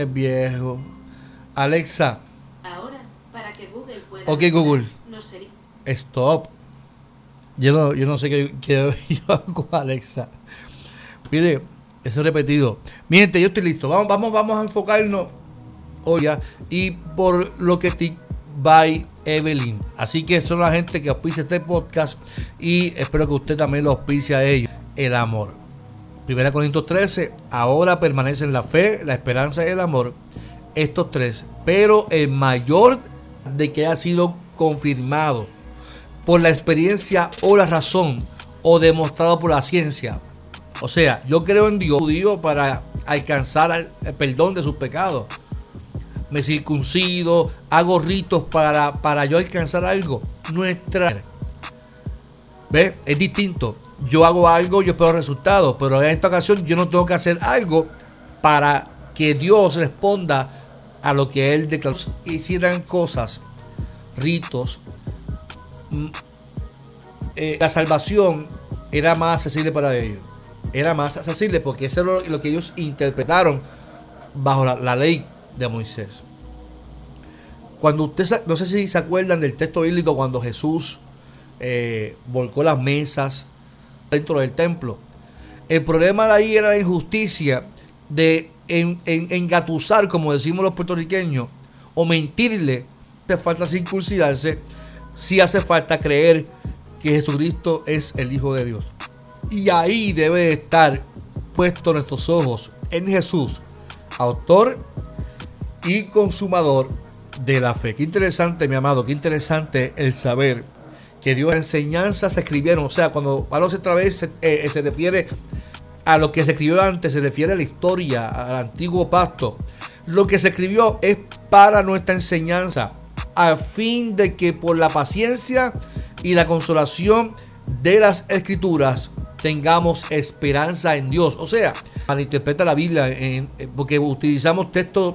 Es viejo. Alexa. Ahora, para que Google pueda... Ok, Google. No sería... Stop. Yo no, yo no sé qué, qué yo hago con Alexa. Mire, eso es repetido. Miren, yo estoy listo. Vamos, vamos, vamos a enfocarnos hoy ya. Y por lo que estoy by Evelyn. Así que son la gente que auspicia este podcast y espero que usted también lo auspicie a ellos. El amor. Primera Corintios 13, ahora permanecen la fe, la esperanza y el amor. Estos tres. Pero el mayor de que ha sido confirmado por la experiencia o la razón o demostrado por la ciencia. O sea, yo creo en Dios judío para alcanzar el perdón de sus pecados me circuncido, hago ritos para, para yo alcanzar algo. Nuestra. ¿Ves? Es distinto. Yo hago algo, yo espero resultados, pero en esta ocasión yo no tengo que hacer algo para que Dios responda a lo que Él declaró. Hicieran cosas, ritos. Mm, eh, la salvación era más accesible para ellos. Era más accesible porque eso es lo, que ellos interpretaron bajo la ley de Moisés. Cuando usted, no sé si se acuerdan del texto bíblico cuando Jesús eh, volcó las mesas dentro del templo. El problema de ahí era la injusticia de engatusar, como decimos los puertorriqueños, o mentirle. Hace falta circuncidarse, si hace falta creer que Jesucristo es el Hijo de Dios. Y ahí debe estar puesto nuestros ojos en Jesús, autor y consumador de la fe. Qué interesante, mi amado, qué interesante el saber que Dios enseñanzas se escribieron. O sea, cuando Pablo otra vez se, eh, se refiere a lo que se escribió antes, se refiere a la historia, al antiguo pacto. Lo que se escribió es para nuestra enseñanza, a fin de que por la paciencia y la consolación de las escrituras tengamos esperanza en Dios. O sea, para interpretar la Biblia, porque utilizamos textos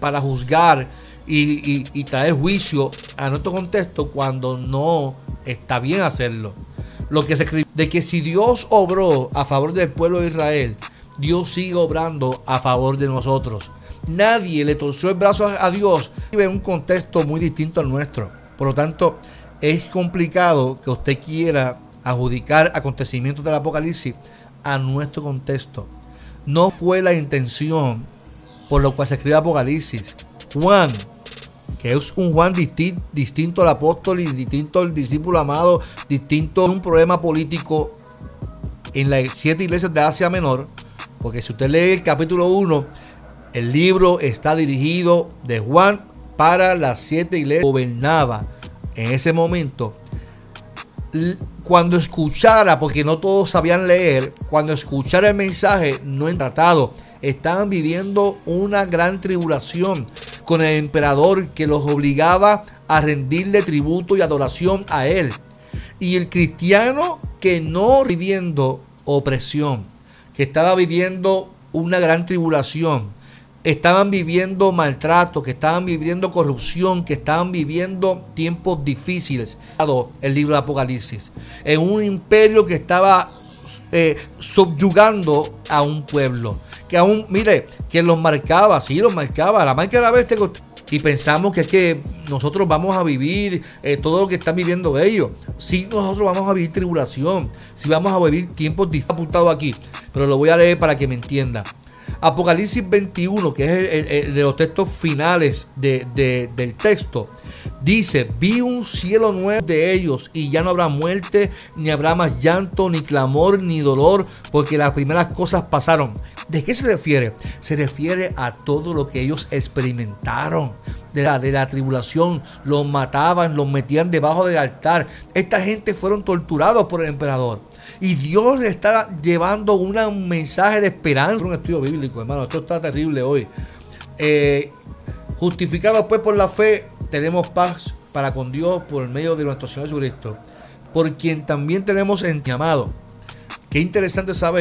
para juzgar y, traer juicio a nuestro contexto cuando no está bien hacerlo. Lo que se escribe de que si Dios obró a favor del pueblo de Israel, Dios sigue obrando a favor de nosotros. Nadie le torció el brazo a Dios. Vive en un contexto muy distinto al nuestro. Por lo tanto, es complicado que usted quiera adjudicar acontecimientos del Apocalipsis a nuestro contexto. No fue la intención por lo cual se escribe Apocalipsis. Juan, que es un Juan distinto al apóstol y distinto al discípulo amado, distinto a un problema político en las siete iglesias de Asia Menor, porque si usted lee el capítulo 1, el libro está dirigido de Juan para las siete iglesias. Gobernaba en ese momento. Cuando escuchara, porque no todos sabían leer, cuando escuchara el mensaje no en tratado, estaban viviendo una gran tribulación con el emperador que los obligaba a rendirle tributo y adoración a él. Y el cristiano que no viviendo opresión, que estaba viviendo una gran tribulación, estaban viviendo maltrato, que estaban viviendo corrupción, que estaban viviendo tiempos difíciles. El libro de Apocalipsis. En un imperio que estaba eh, subyugando a un pueblo que aún, mire, que los marcaba, sí, los marcaba, la marca de la bestia. Y pensamos que es que nosotros vamos a vivir eh, todo lo que están viviendo ellos. Sí, nosotros vamos a vivir tribulación. Sí, vamos a vivir tiempos apuntados aquí. Pero lo voy a leer para que me entienda. Apocalipsis 21, que es el, de los textos finales del texto, dice, vi un cielo nuevo de ellos y ya no habrá muerte, ni habrá más llanto, ni clamor, ni dolor, porque las primeras cosas pasaron. ¿De qué se refiere? Se refiere a todo lo que ellos experimentaron. De la, de la tribulación, los mataban, los metían debajo del altar. Esta gente fueron torturados por el emperador. Y Dios le está llevando un mensaje de esperanza. Un estudio bíblico, hermano. Esto está terrible hoy. Eh, justificados pues por la fe, tenemos paz para con Dios por medio de nuestro Señor Jesucristo. Por quien también tenemos en llamado. Qué interesante saber